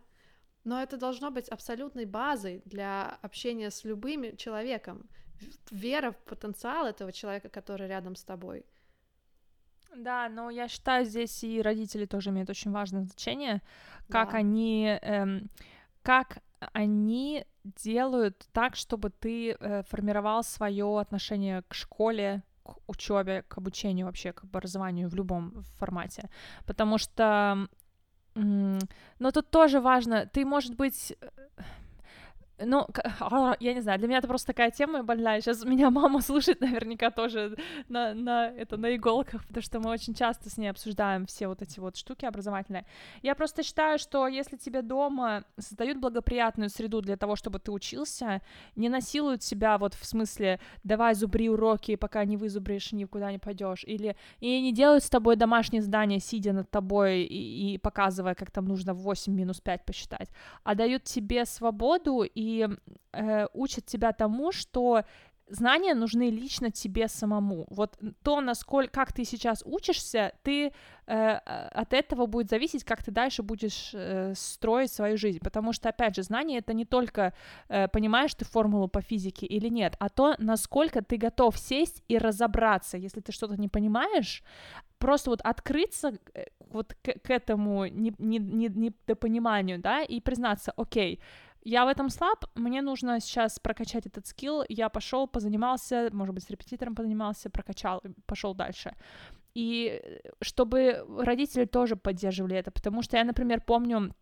но это должно быть абсолютной базой для общения с любым человеком, вера в потенциал этого человека, который рядом с тобой — да, но я считаю, здесь и родители тоже имеют очень важное значение, как да. они, эм, как они делают так, чтобы ты э, формировал свое отношение к школе, к учебе, к обучению вообще, к образованию в любом формате, потому что, но тут тоже важно, ты, может быть, ну, а, я не знаю, для меня это просто такая тема больная. Сейчас меня мама слушает наверняка тоже на, на, это, на иголках, потому что мы очень часто с ней обсуждаем все вот эти вот штуки образовательные. Я просто считаю, что если тебе дома создают благоприятную среду для того, чтобы ты учился, не насилуют себя вот в смысле «давай зубри уроки, пока не вызубришь, никуда не пойдешь», или и не делают с тобой домашнее задание, сидя над тобой и, и показывая, как там нужно 8 минус 5 посчитать, а дают тебе свободу и э, учат тебя тому, что знания нужны лично тебе самому. Вот то, насколько, как ты сейчас учишься, ты э, от этого будет зависеть, как ты дальше будешь э, строить свою жизнь. Потому что, опять же, знание это не только э, понимаешь ты формулу по физике или нет, а то, насколько ты готов сесть и разобраться, если ты что-то не понимаешь, просто вот открыться э, вот к, к этому недопониманию, не, не, не да, и признаться, окей, я в этом слаб, мне нужно сейчас прокачать этот скилл, я пошел, позанимался, может быть, с репетитором позанимался, прокачал, пошел дальше. И э, чтобы родители тоже поддерживали это, потому что я, например, помню,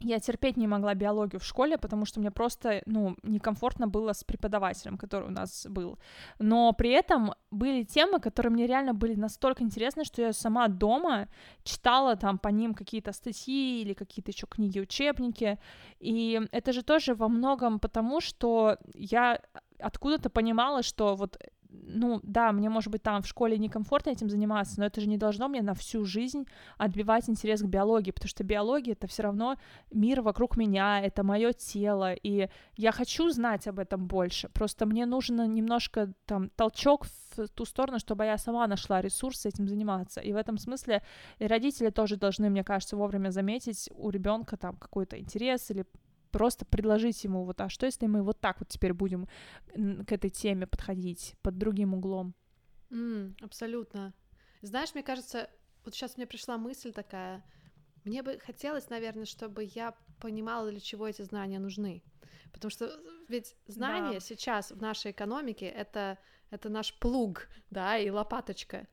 я терпеть не могла биологию в школе, потому что мне просто, ну, некомфортно было с преподавателем, который у нас был. Но при этом были темы, которые мне реально были настолько интересны, что я сама дома читала там по ним какие-то статьи или какие-то еще книги, учебники. И это же тоже во многом потому, что я откуда-то понимала, что вот ну, да, мне, может быть, там в школе некомфортно этим заниматься, но это же не должно мне на всю жизнь отбивать интерес к биологии, потому что биология — это все равно мир вокруг меня, это мое тело, и я хочу знать об этом больше, просто мне нужно немножко там толчок в ту сторону, чтобы я сама нашла ресурсы этим заниматься, и в этом смысле родители тоже должны, мне кажется, вовремя заметить у ребенка там какой-то интерес или просто предложить ему вот, а что если мы вот так вот теперь будем к этой теме подходить под другим углом? Mm, абсолютно. Знаешь, мне кажется, вот сейчас мне пришла мысль такая, мне бы хотелось, наверное, чтобы я понимала, для чего эти знания нужны. Потому что ведь знания да. сейчас в нашей экономике это, это наш плуг, да, и лопаточка.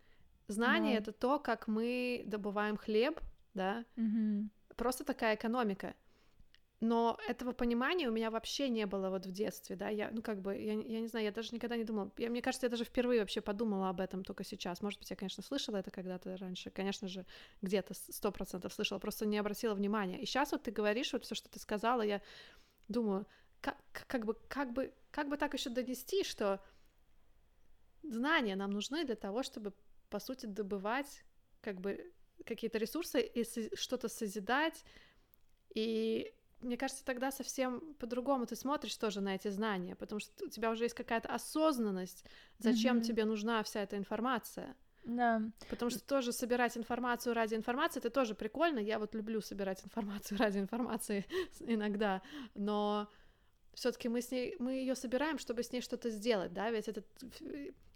Знание да. это то, как мы добываем хлеб, да. Угу. Просто такая экономика. Но этого понимания у меня вообще не было вот в детстве, да, я, ну, как бы, я, я не знаю, я даже никогда не думала, я, мне кажется, я даже впервые вообще подумала об этом только сейчас, может быть, я, конечно, слышала это когда-то раньше, конечно же, где-то сто процентов слышала, просто не обратила внимания, и сейчас вот ты говоришь, вот все, что ты сказала, я думаю, как, как бы, как бы, как бы так еще донести, что знания нам нужны для того, чтобы, по сути, добывать, как бы, какие-то ресурсы и что-то созидать, и мне кажется, тогда совсем по-другому ты смотришь тоже на эти знания, потому что у тебя уже есть какая-то осознанность, зачем mm-hmm. тебе нужна вся эта информация. Да. Потому что тоже собирать информацию ради информации это тоже прикольно. Я вот люблю собирать информацию ради информации иногда, но все-таки мы с ней мы ее собираем, чтобы с ней что-то сделать, да, ведь это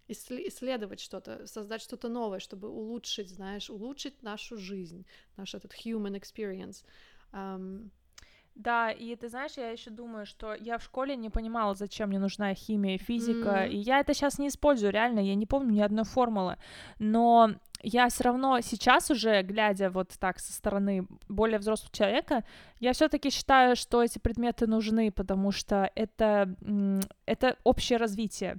исследовать что-то, создать что-то новое, чтобы улучшить, знаешь, улучшить нашу жизнь, наш этот human experience. Um, да, и ты знаешь, я еще думаю, что я в школе не понимала, зачем мне нужна химия, физика, mm-hmm. и я это сейчас не использую, реально, я не помню ни одной формулы, но я все равно сейчас уже, глядя вот так со стороны более взрослого человека, я все-таки считаю, что эти предметы нужны, потому что это, это общее развитие.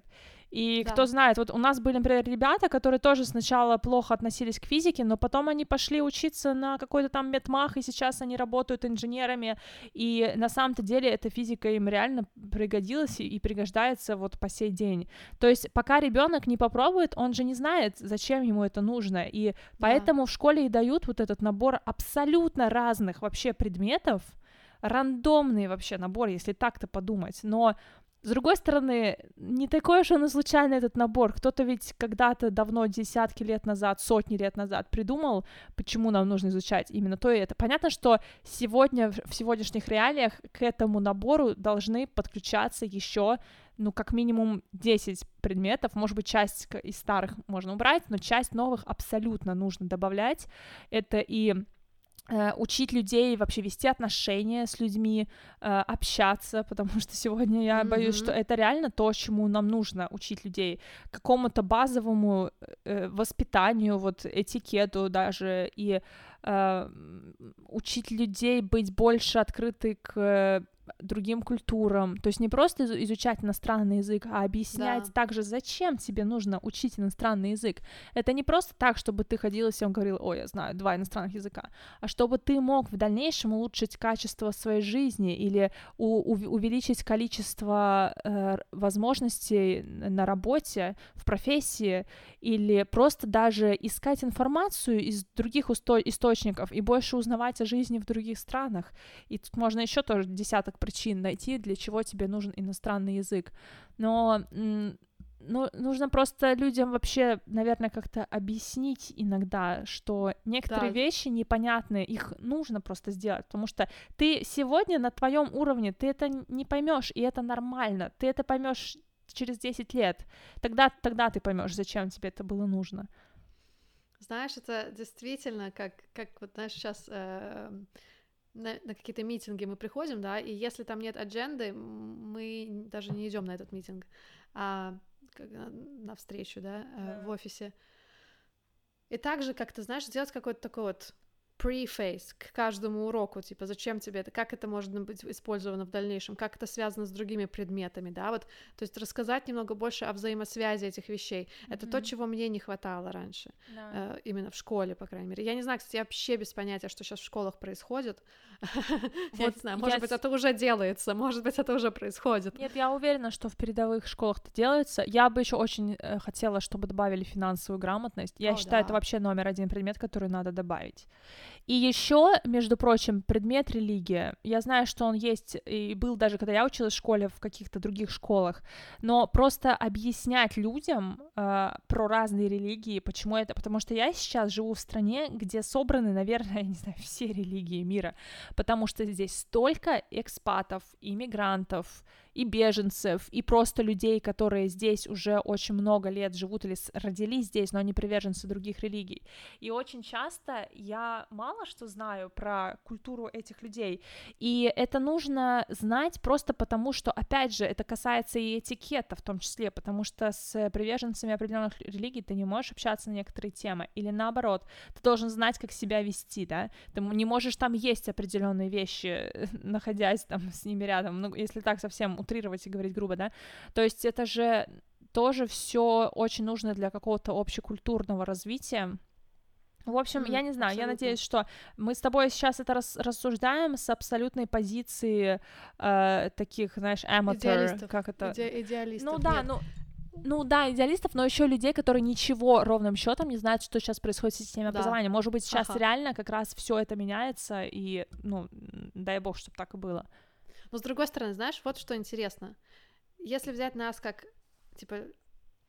И да. кто знает, вот у нас были, например, ребята, которые тоже сначала плохо относились к физике, но потом они пошли учиться на какой-то там медмах, и сейчас они работают инженерами, и на самом-то деле эта физика им реально пригодилась и пригождается вот по сей день. То есть пока ребенок не попробует, он же не знает, зачем ему это нужно, и поэтому да. в школе и дают вот этот набор абсолютно разных вообще предметов, рандомный вообще набор, если так-то подумать, но с другой стороны, не такой уж он и случайный этот набор. Кто-то ведь когда-то давно, десятки лет назад, сотни лет назад придумал, почему нам нужно изучать именно то и это. Понятно, что сегодня, в сегодняшних реалиях к этому набору должны подключаться еще ну, как минимум 10 предметов, может быть, часть из старых можно убрать, но часть новых абсолютно нужно добавлять. Это и учить людей вообще вести отношения с людьми, э, общаться, потому что сегодня я mm-hmm. боюсь, что это реально то, чему нам нужно учить людей, какому-то базовому э, воспитанию, вот этикету даже и учить людей быть больше открыты к другим культурам. То есть не просто изучать иностранный язык, а объяснять да. также, зачем тебе нужно учить иностранный язык. Это не просто так, чтобы ты ходил и всем говорил, ой, я знаю два иностранных языка, а чтобы ты мог в дальнейшем улучшить качество своей жизни или у- увеличить количество э, возможностей на работе, в профессии, или просто даже искать информацию из других источников и больше узнавать о жизни в других странах. И тут можно еще тоже десяток причин найти, для чего тебе нужен иностранный язык. Но ну, нужно просто людям вообще, наверное, как-то объяснить иногда, что некоторые да. вещи непонятные, их нужно просто сделать, потому что ты сегодня на твоем уровне, ты это не поймешь, и это нормально, ты это поймешь через 10 лет, тогда, тогда ты поймешь, зачем тебе это было нужно. Знаешь, это действительно как, как вот, знаешь, сейчас э, на, на какие-то митинги мы приходим, да, и если там нет адженды, мы даже не идем на этот митинг, а на встречу, да, э, в офисе. И также как-то, знаешь, сделать какой-то такой вот preface к каждому уроку, типа, зачем тебе это, как это может быть использовано в дальнейшем, как это связано с другими предметами, да, вот, то есть рассказать немного больше о взаимосвязи этих вещей. Mm-hmm. Это то, чего мне не хватало раньше, yeah. э, именно в школе, по крайней мере. Я не знаю, кстати, я вообще без понятия, что сейчас в школах происходит. Я не знаю, может быть, это уже делается, может быть, это уже происходит. Нет, я уверена, что в передовых школах это делается. Я бы еще очень э, хотела, чтобы добавили финансовую грамотность. Я считаю, это вообще номер один предмет, который надо добавить. И еще, между прочим, предмет религия. Я знаю, что он есть и был даже, когда я училась в школе, в каких-то других школах. Но просто объяснять людям э, про разные религии, почему это... Потому что я сейчас живу в стране, где собраны, наверное, я не знаю, все религии мира. Потому что здесь столько экспатов, иммигрантов, и беженцев, и просто людей, которые здесь уже очень много лет живут или родились здесь, но они приверженцы других религий. И очень часто я мало что знаю про культуру этих людей, и это нужно знать просто потому, что, опять же, это касается и этикета в том числе, потому что с приверженцами определенных религий ты не можешь общаться на некоторые темы, или наоборот, ты должен знать, как себя вести, да, ты не можешь там есть определенные вещи, находясь там с ними рядом, ну, если так совсем утрировать и говорить грубо, да, то есть это же тоже все очень нужно для какого-то общекультурного развития. В общем, mm, я не знаю, абсолютно. я надеюсь, что мы с тобой сейчас это рас рассуждаем с абсолютной позиции э, таких, знаешь, amateur, как это? Иде идеалистов. Ну да, ну ну да, идеалистов, но еще людей, которые ничего ровным счетом не знают, что сейчас происходит в системе да. образования. Может быть, сейчас ага. реально как раз все это меняется, и, ну, дай бог, чтобы так и было. Но с другой стороны, знаешь, вот что интересно. Если взять нас как, типа,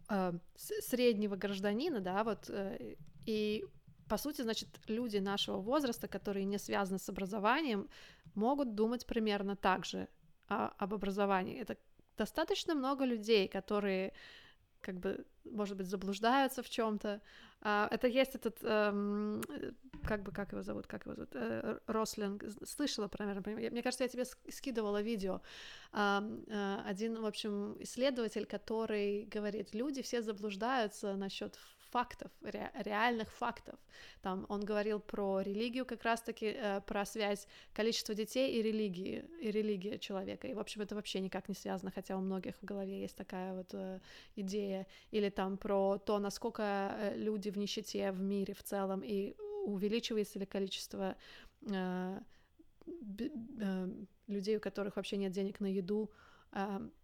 э, среднего гражданина, да, вот, э, и по сути, значит, люди нашего возраста, которые не связаны с образованием, могут думать примерно так же о, об образовании. Это достаточно много людей, которые как бы, может быть, заблуждаются в чем-то. А, это есть этот, эм, как бы, как его зовут, как его зовут, э, Рослинг, слышала, примерно, мне кажется, я тебе скидывала видео. Э, один, в общем, исследователь, который говорит, люди все заблуждаются насчет фактов, ре, реальных фактов. Там он говорил про религию, как раз-таки э, про связь количества детей и религии, и религия человека. И, в общем, это вообще никак не связано, хотя у многих в голове есть такая вот э, идея. Или там про то, насколько э, люди в нищете в мире в целом, и увеличивается ли количество э, э, людей, у которых вообще нет денег на еду,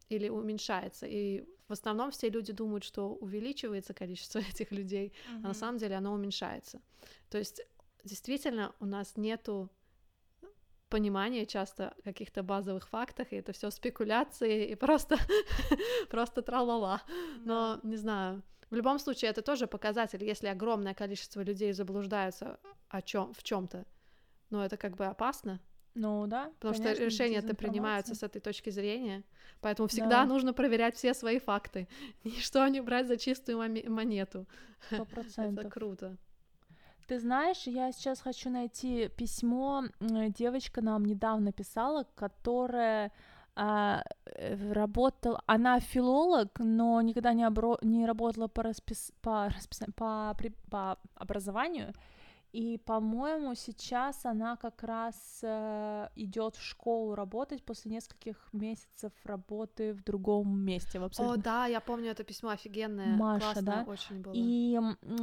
или уменьшается. И в основном все люди думают, что увеличивается количество этих людей, mm-hmm. а на самом деле оно уменьшается. То есть действительно у нас нету понимания часто каких-то базовых фактов, и это все спекуляции и просто просто тралала. Но не знаю. В любом случае это тоже показатель, если огромное количество людей заблуждаются о чем в чем-то, но это как бы опасно. Ну да. Потому конечно, что решения-то принимаются с этой точки зрения. Поэтому всегда да. нужно проверять все свои факты. Ничто не брать за чистую монету. Это круто. Ты знаешь, я сейчас хочу найти письмо. Девочка нам недавно писала, которая а, э, работала, она филолог, но никогда не, обро... не работала по, распис... по, распис... по... При... по образованию, И, по-моему, сейчас она как раз э, идет в школу работать после нескольких месяцев работы в другом месте. В абсолютно... О, да, я помню это письмо офигенное. Маша, Классное, да? Очень было. И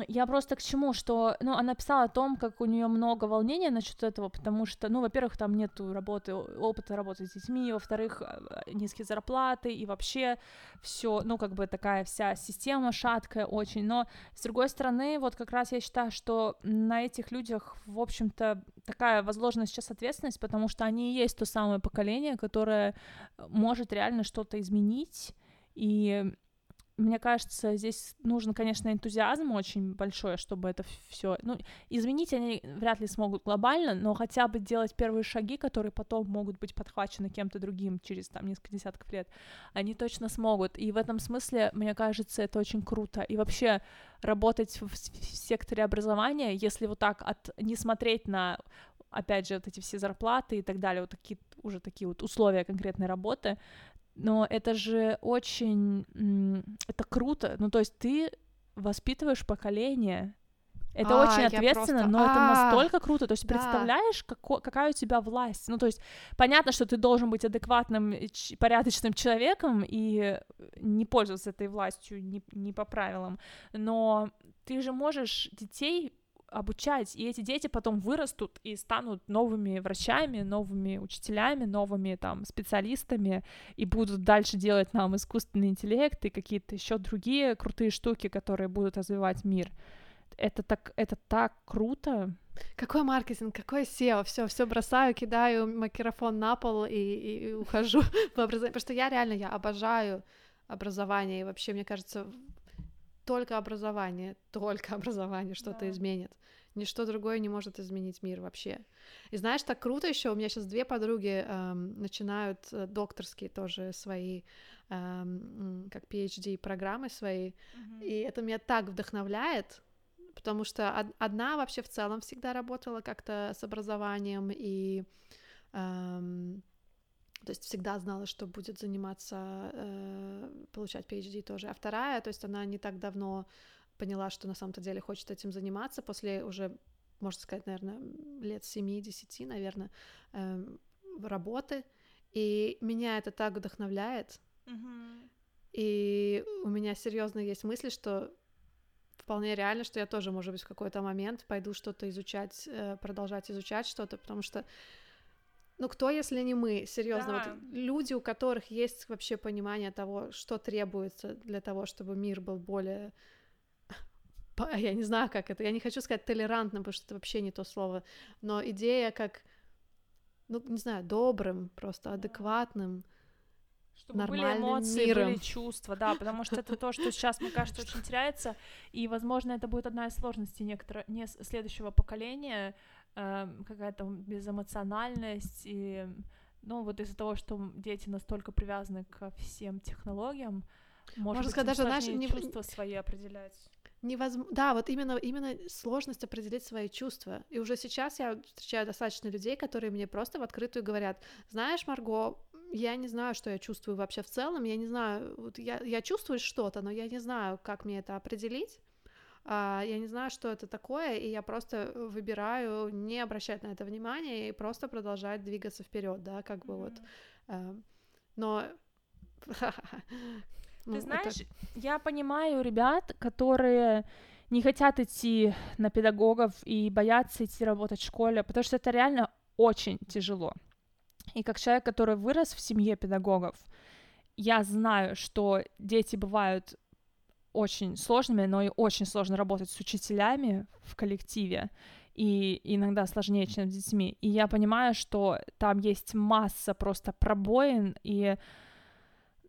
я просто к чему, что, ну, она писала о том, как у нее много волнения насчет этого, потому что, ну, во-первых, там нету работы, опыта работы с детьми, во-вторых, э, низкие зарплаты и вообще все, ну, как бы такая вся система шаткая очень. Но с другой стороны, вот как раз я считаю, что на эти этих людях, в общем-то, такая возложена сейчас ответственность, потому что они и есть то самое поколение, которое может реально что-то изменить, и мне кажется, здесь нужен, конечно, энтузиазм очень большой, чтобы это все, ну, изменить они вряд ли смогут глобально, но хотя бы делать первые шаги, которые потом могут быть подхвачены кем-то другим через там несколько десятков лет, они точно смогут. И в этом смысле, мне кажется, это очень круто. И вообще работать в, в секторе образования, если вот так от не смотреть на опять же, вот эти все зарплаты и так далее, вот такие уже такие вот условия конкретной работы, но это же очень... Это круто. Ну, то есть ты воспитываешь поколение. Это а, очень ответственно, просто... но а, это настолько круто. То есть да. представляешь, како... какая у тебя власть. Ну, то есть понятно, что ты должен быть адекватным, порядочным человеком и не пользоваться этой властью не, не по правилам. Но ты же можешь детей обучать, и эти дети потом вырастут и станут новыми врачами, новыми учителями, новыми там специалистами и будут дальше делать нам искусственный интеллект и какие-то еще другие крутые штуки, которые будут развивать мир. Это так, это так круто. Какой маркетинг, какой SEO, все, все бросаю, кидаю микрофон на пол и, и, и ухожу в образование, потому что я реально, я обожаю образование, и вообще, мне кажется, только образование, только образование что-то да. изменит. Ничто другое не может изменить мир вообще. И знаешь, так круто еще. У меня сейчас две подруги эм, начинают э, докторские тоже свои, эм, как PhD программы свои, mm-hmm. и это меня так вдохновляет, потому что одна вообще в целом всегда работала как-то с образованием и эм, то есть всегда знала, что будет заниматься, э, получать PhD тоже. А вторая, то есть она не так давно поняла, что на самом-то деле хочет этим заниматься после уже, можно сказать, наверное, лет 7-10, наверное, э, работы. И меня это так вдохновляет. Mm-hmm. И у меня серьезно есть мысли, что вполне реально, что я тоже, может быть, в какой-то момент пойду что-то изучать, э, продолжать изучать что-то, потому что ну, кто, если не мы, серьезно, да. вот люди, у которых есть вообще понимание того, что требуется для того, чтобы мир был более я не знаю, как это, я не хочу сказать толерантным, потому что это вообще не то слово, но идея как, ну, не знаю, добрым, просто адекватным, чтобы нормальным были эмоции, миром. были чувства, да, потому что это то, что сейчас, мне кажется, очень теряется, и, возможно, это будет одна из сложностей некоторого, не следующего поколения, э, какая-то безэмоциональность, и, ну, вот из-за того, что дети настолько привязаны ко всем технологиям, может Можно быть, сказать, даже, знаешь, не... чувства свои определять. Невозможно. Да, вот именно, именно сложность определить свои чувства. И уже сейчас я встречаю достаточно людей, которые мне просто в открытую говорят, знаешь, Марго, я не знаю, что я чувствую вообще в целом, я не знаю, вот я, я чувствую что-то, но я не знаю, как мне это определить, я не знаю, что это такое, и я просто выбираю не обращать на это внимания и просто продолжать двигаться вперед, да, как бы mm-hmm. вот. А, но Ты ну, знаешь, это... я понимаю ребят, которые не хотят идти на педагогов и боятся идти работать в школе, потому что это реально очень тяжело. И как человек, который вырос в семье педагогов, я знаю, что дети бывают очень сложными, но и очень сложно работать с учителями в коллективе, и иногда сложнее, чем с детьми. И я понимаю, что там есть масса просто пробоин, и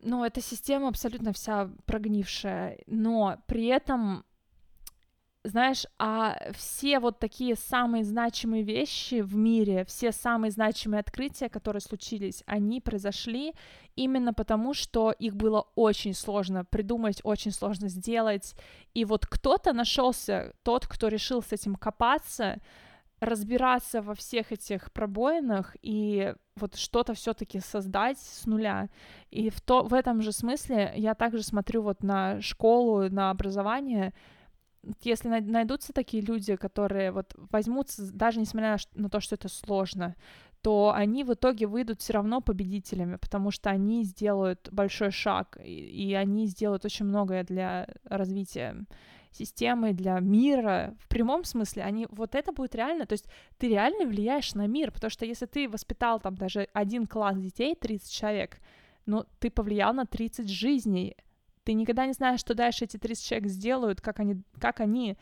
ну, эта система абсолютно вся прогнившая, но при этом знаешь, а все вот такие самые значимые вещи в мире, все самые значимые открытия, которые случились, они произошли именно потому, что их было очень сложно придумать, очень сложно сделать. И вот кто-то нашелся, тот, кто решил с этим копаться, разбираться во всех этих пробоинах и вот что-то все-таки создать с нуля. И в, то, в этом же смысле я также смотрю вот на школу, на образование, если найдутся такие люди, которые вот возьмутся, даже несмотря на то, что это сложно, то они в итоге выйдут все равно победителями, потому что они сделают большой шаг, и, и они сделают очень многое для развития системы, для мира. В прямом смысле, они вот это будет реально, то есть ты реально влияешь на мир, потому что если ты воспитал там даже один класс детей, 30 человек, ну, ты повлиял на 30 жизней. Ты никогда не знаешь, что дальше эти 30 человек сделают, как они, как они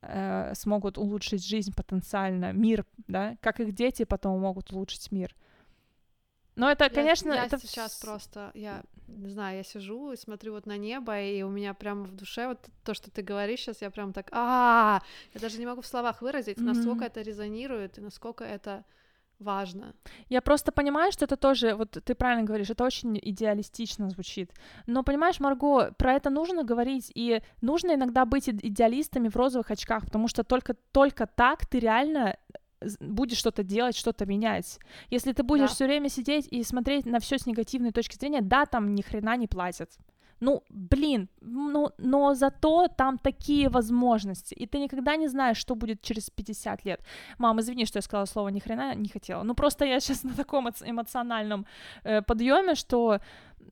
э, смогут улучшить жизнь потенциально, мир, да, как их дети потом могут улучшить мир. Но это, я, конечно, я это сейчас просто, я не знаю, я сижу и смотрю вот на небо, и у меня прямо в душе вот то, что ты говоришь сейчас, я прям так, а, я даже не могу в словах выразить, насколько это резонирует и насколько это важно. Я просто понимаю, что это тоже, вот ты правильно говоришь, это очень идеалистично звучит. Но понимаешь, Марго, про это нужно говорить, и нужно иногда быть идеалистами в розовых очках, потому что только, только так ты реально будешь что-то делать, что-то менять. Если ты будешь да. все время сидеть и смотреть на все с негативной точки зрения, да, там ни хрена не платят. Ну, блин, ну, но зато там такие возможности, и ты никогда не знаешь, что будет через 50 лет. Мам, извини, что я сказала слово ни хрена не хотела. Ну, просто я сейчас на таком эмоциональном э, подъеме, что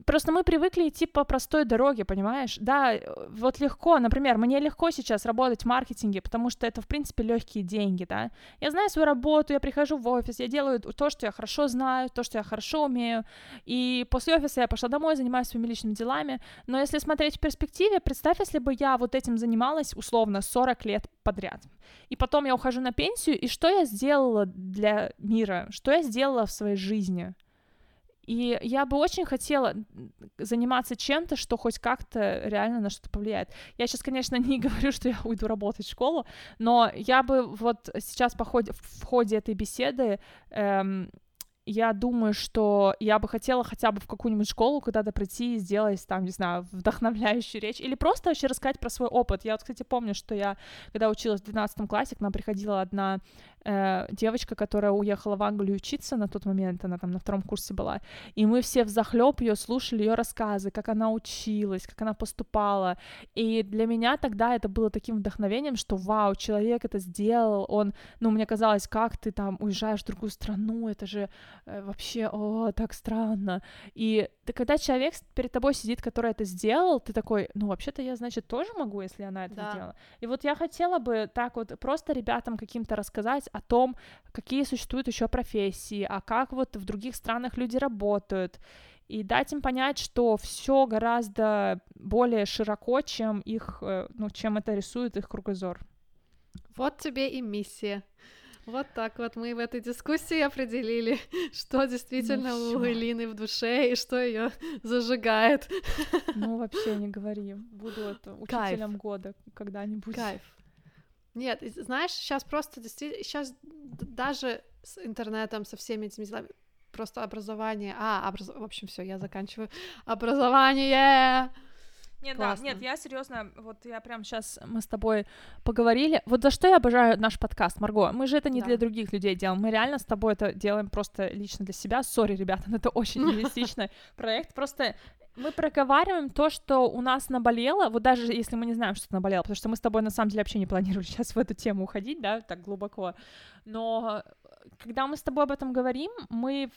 Просто мы привыкли идти по простой дороге, понимаешь? Да, вот легко, например, мне легко сейчас работать в маркетинге, потому что это, в принципе, легкие деньги, да. Я знаю свою работу, я прихожу в офис, я делаю то, что я хорошо знаю, то, что я хорошо умею, и после офиса я пошла домой, занимаюсь своими личными делами, но если смотреть в перспективе, представь, если бы я вот этим занималась, условно, 40 лет подряд, и потом я ухожу на пенсию, и что я сделала для мира, что я сделала в своей жизни — и я бы очень хотела заниматься чем-то, что хоть как-то реально на что-то повлияет. Я сейчас, конечно, не говорю, что я уйду работать в школу, но я бы вот сейчас по ходе, в ходе этой беседы эм, я думаю, что я бы хотела хотя бы в какую-нибудь школу куда-то прийти и сделать там, не знаю, вдохновляющую речь, или просто вообще рассказать про свой опыт. Я вот, кстати, помню, что я, когда училась в 12 классе, к нам приходила одна э, девочка, которая уехала в Англию учиться на тот момент, она там на втором курсе была, и мы все в захлеб ее слушали, ее рассказы, как она училась, как она поступала, и для меня тогда это было таким вдохновением, что вау, человек это сделал, он, ну, мне казалось, как ты там уезжаешь в другую страну, это же э, вообще, о, так странно, и ты, когда человек перед тобой сидит, который это сделал, ты такой, ну, вообще-то я, значит, тоже могу, если она это да. сделала, и вот я хотела бы так вот просто ребятам каким-то рассказать о том, какие существуют еще профессии, а как вот в других странах люди работают, и дать им понять, что все гораздо более широко, чем их, э, ну, чем это рисует их кругозор. Вот тебе и миссия. Вот так вот мы в этой дискуссии определили, что действительно ну, у Элины в душе и что ее зажигает. Ну, вообще не говори. Буду это учителем Кайф. года когда-нибудь. Кайф. Нет, знаешь, сейчас просто действительно, сейчас даже с интернетом, со всеми этими делами, просто образование, а, образ... в общем, все, я заканчиваю. Образование! Нет, Классно. да, нет, я серьезно, вот я прям сейчас мы с тобой поговорили. Вот за что я обожаю наш подкаст, Марго. Мы же это не да. для других людей делаем, мы реально с тобой это делаем просто лично для себя. Сори, ребята, но это очень реалистичный проект. Просто мы проговариваем то, что у нас наболело, вот даже если мы не знаем, что наболело, потому что мы с тобой на самом деле вообще не планировали сейчас в эту тему уходить, да, так глубоко, но когда мы с тобой об этом говорим, мы,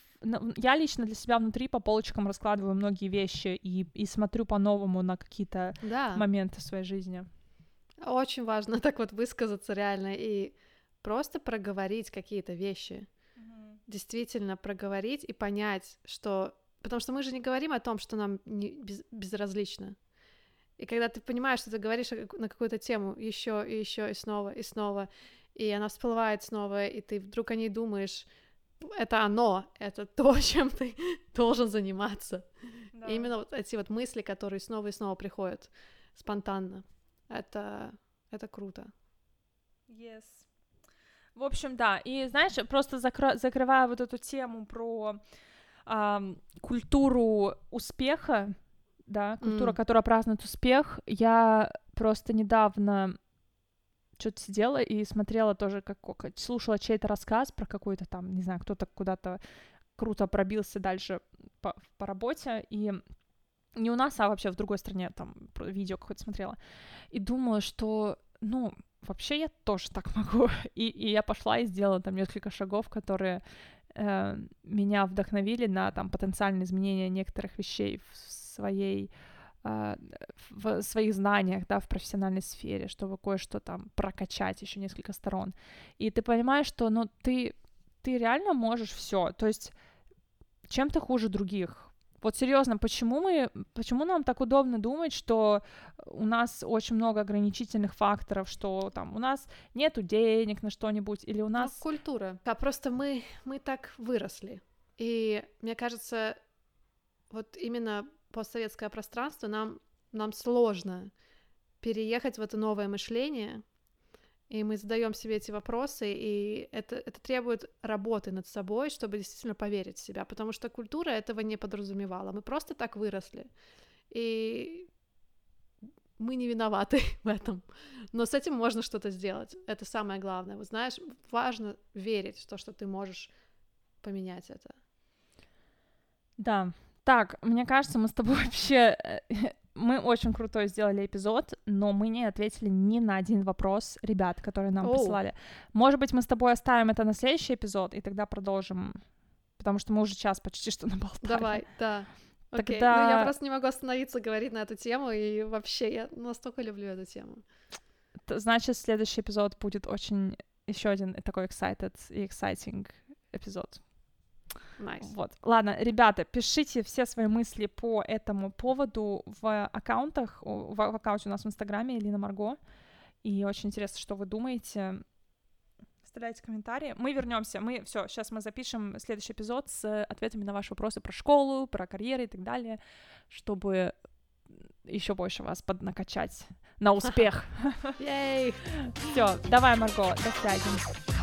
я лично для себя внутри по полочкам раскладываю многие вещи и, и смотрю по-новому на какие-то да. моменты своей жизни. Очень важно так вот высказаться реально и просто проговорить какие-то вещи. Угу. Действительно проговорить и понять, что Потому что мы же не говорим о том, что нам не без, безразлично. И когда ты понимаешь, что ты говоришь на какую-то тему еще и еще и снова и снова, и она всплывает снова, и ты вдруг о ней думаешь, это оно, это то, чем ты должен заниматься. Да. И именно вот эти вот мысли, которые снова и снова приходят спонтанно, это, это круто. Yes. В общем, да. И знаешь, просто закро- закрывая вот эту тему про э, культуру успеха, да, культура, mm. которая празднует успех. Я просто недавно что-то сидела и смотрела тоже, как слушала чей-то рассказ про какой-то там, не знаю, кто-то куда-то круто пробился дальше по, по работе, и не у нас, а вообще в другой стране, там, видео какое-то смотрела, и думаю, что ну, вообще я тоже так могу. И, и я пошла и сделала там несколько шагов, которые э, меня вдохновили на там потенциальное изменение некоторых вещей в своей э, в своих знаниях, да, в профессиональной сфере, чтобы кое-что там прокачать еще несколько сторон. И ты понимаешь, что, ну, ты, ты реально можешь все. То есть, чем ты хуже других? Вот серьезно, почему мы, почему нам так удобно думать, что у нас очень много ограничительных факторов, что там у нас нету денег на что-нибудь или у ну, нас ну, культура. Да, просто мы мы так выросли, и мне кажется, вот именно постсоветское пространство нам нам сложно переехать в это новое мышление, и мы задаем себе эти вопросы, и это, это требует работы над собой, чтобы действительно поверить в себя, потому что культура этого не подразумевала. Мы просто так выросли. И мы не виноваты в этом. Но с этим можно что-то сделать. Это самое главное. Вот знаешь, важно верить в то, что ты можешь поменять это. Да. Так, мне кажется, мы с тобой вообще э, мы очень крутой сделали эпизод, но мы не ответили ни на один вопрос ребят, которые нам oh. присылали. Может быть, мы с тобой оставим это на следующий эпизод, и тогда продолжим, потому что мы уже час почти что наболтали. Давай, да. Окей, тогда... ну я просто не могу остановиться говорить на эту тему, и вообще я настолько люблю эту тему. Значит, следующий эпизод будет очень еще один такой excited и exciting эпизод. Nice. Вот. Ладно, ребята, пишите все свои мысли по этому поводу в аккаунтах, в, в аккаунте у нас в Инстаграме Элина Марго. И очень интересно, что вы думаете. Оставляйте комментарии. Мы вернемся. Мы все, сейчас мы запишем следующий эпизод с ответами на ваши вопросы про школу, про карьеры и так далее, чтобы еще больше вас поднакачать на успех. Все, давай, Марго, до связи.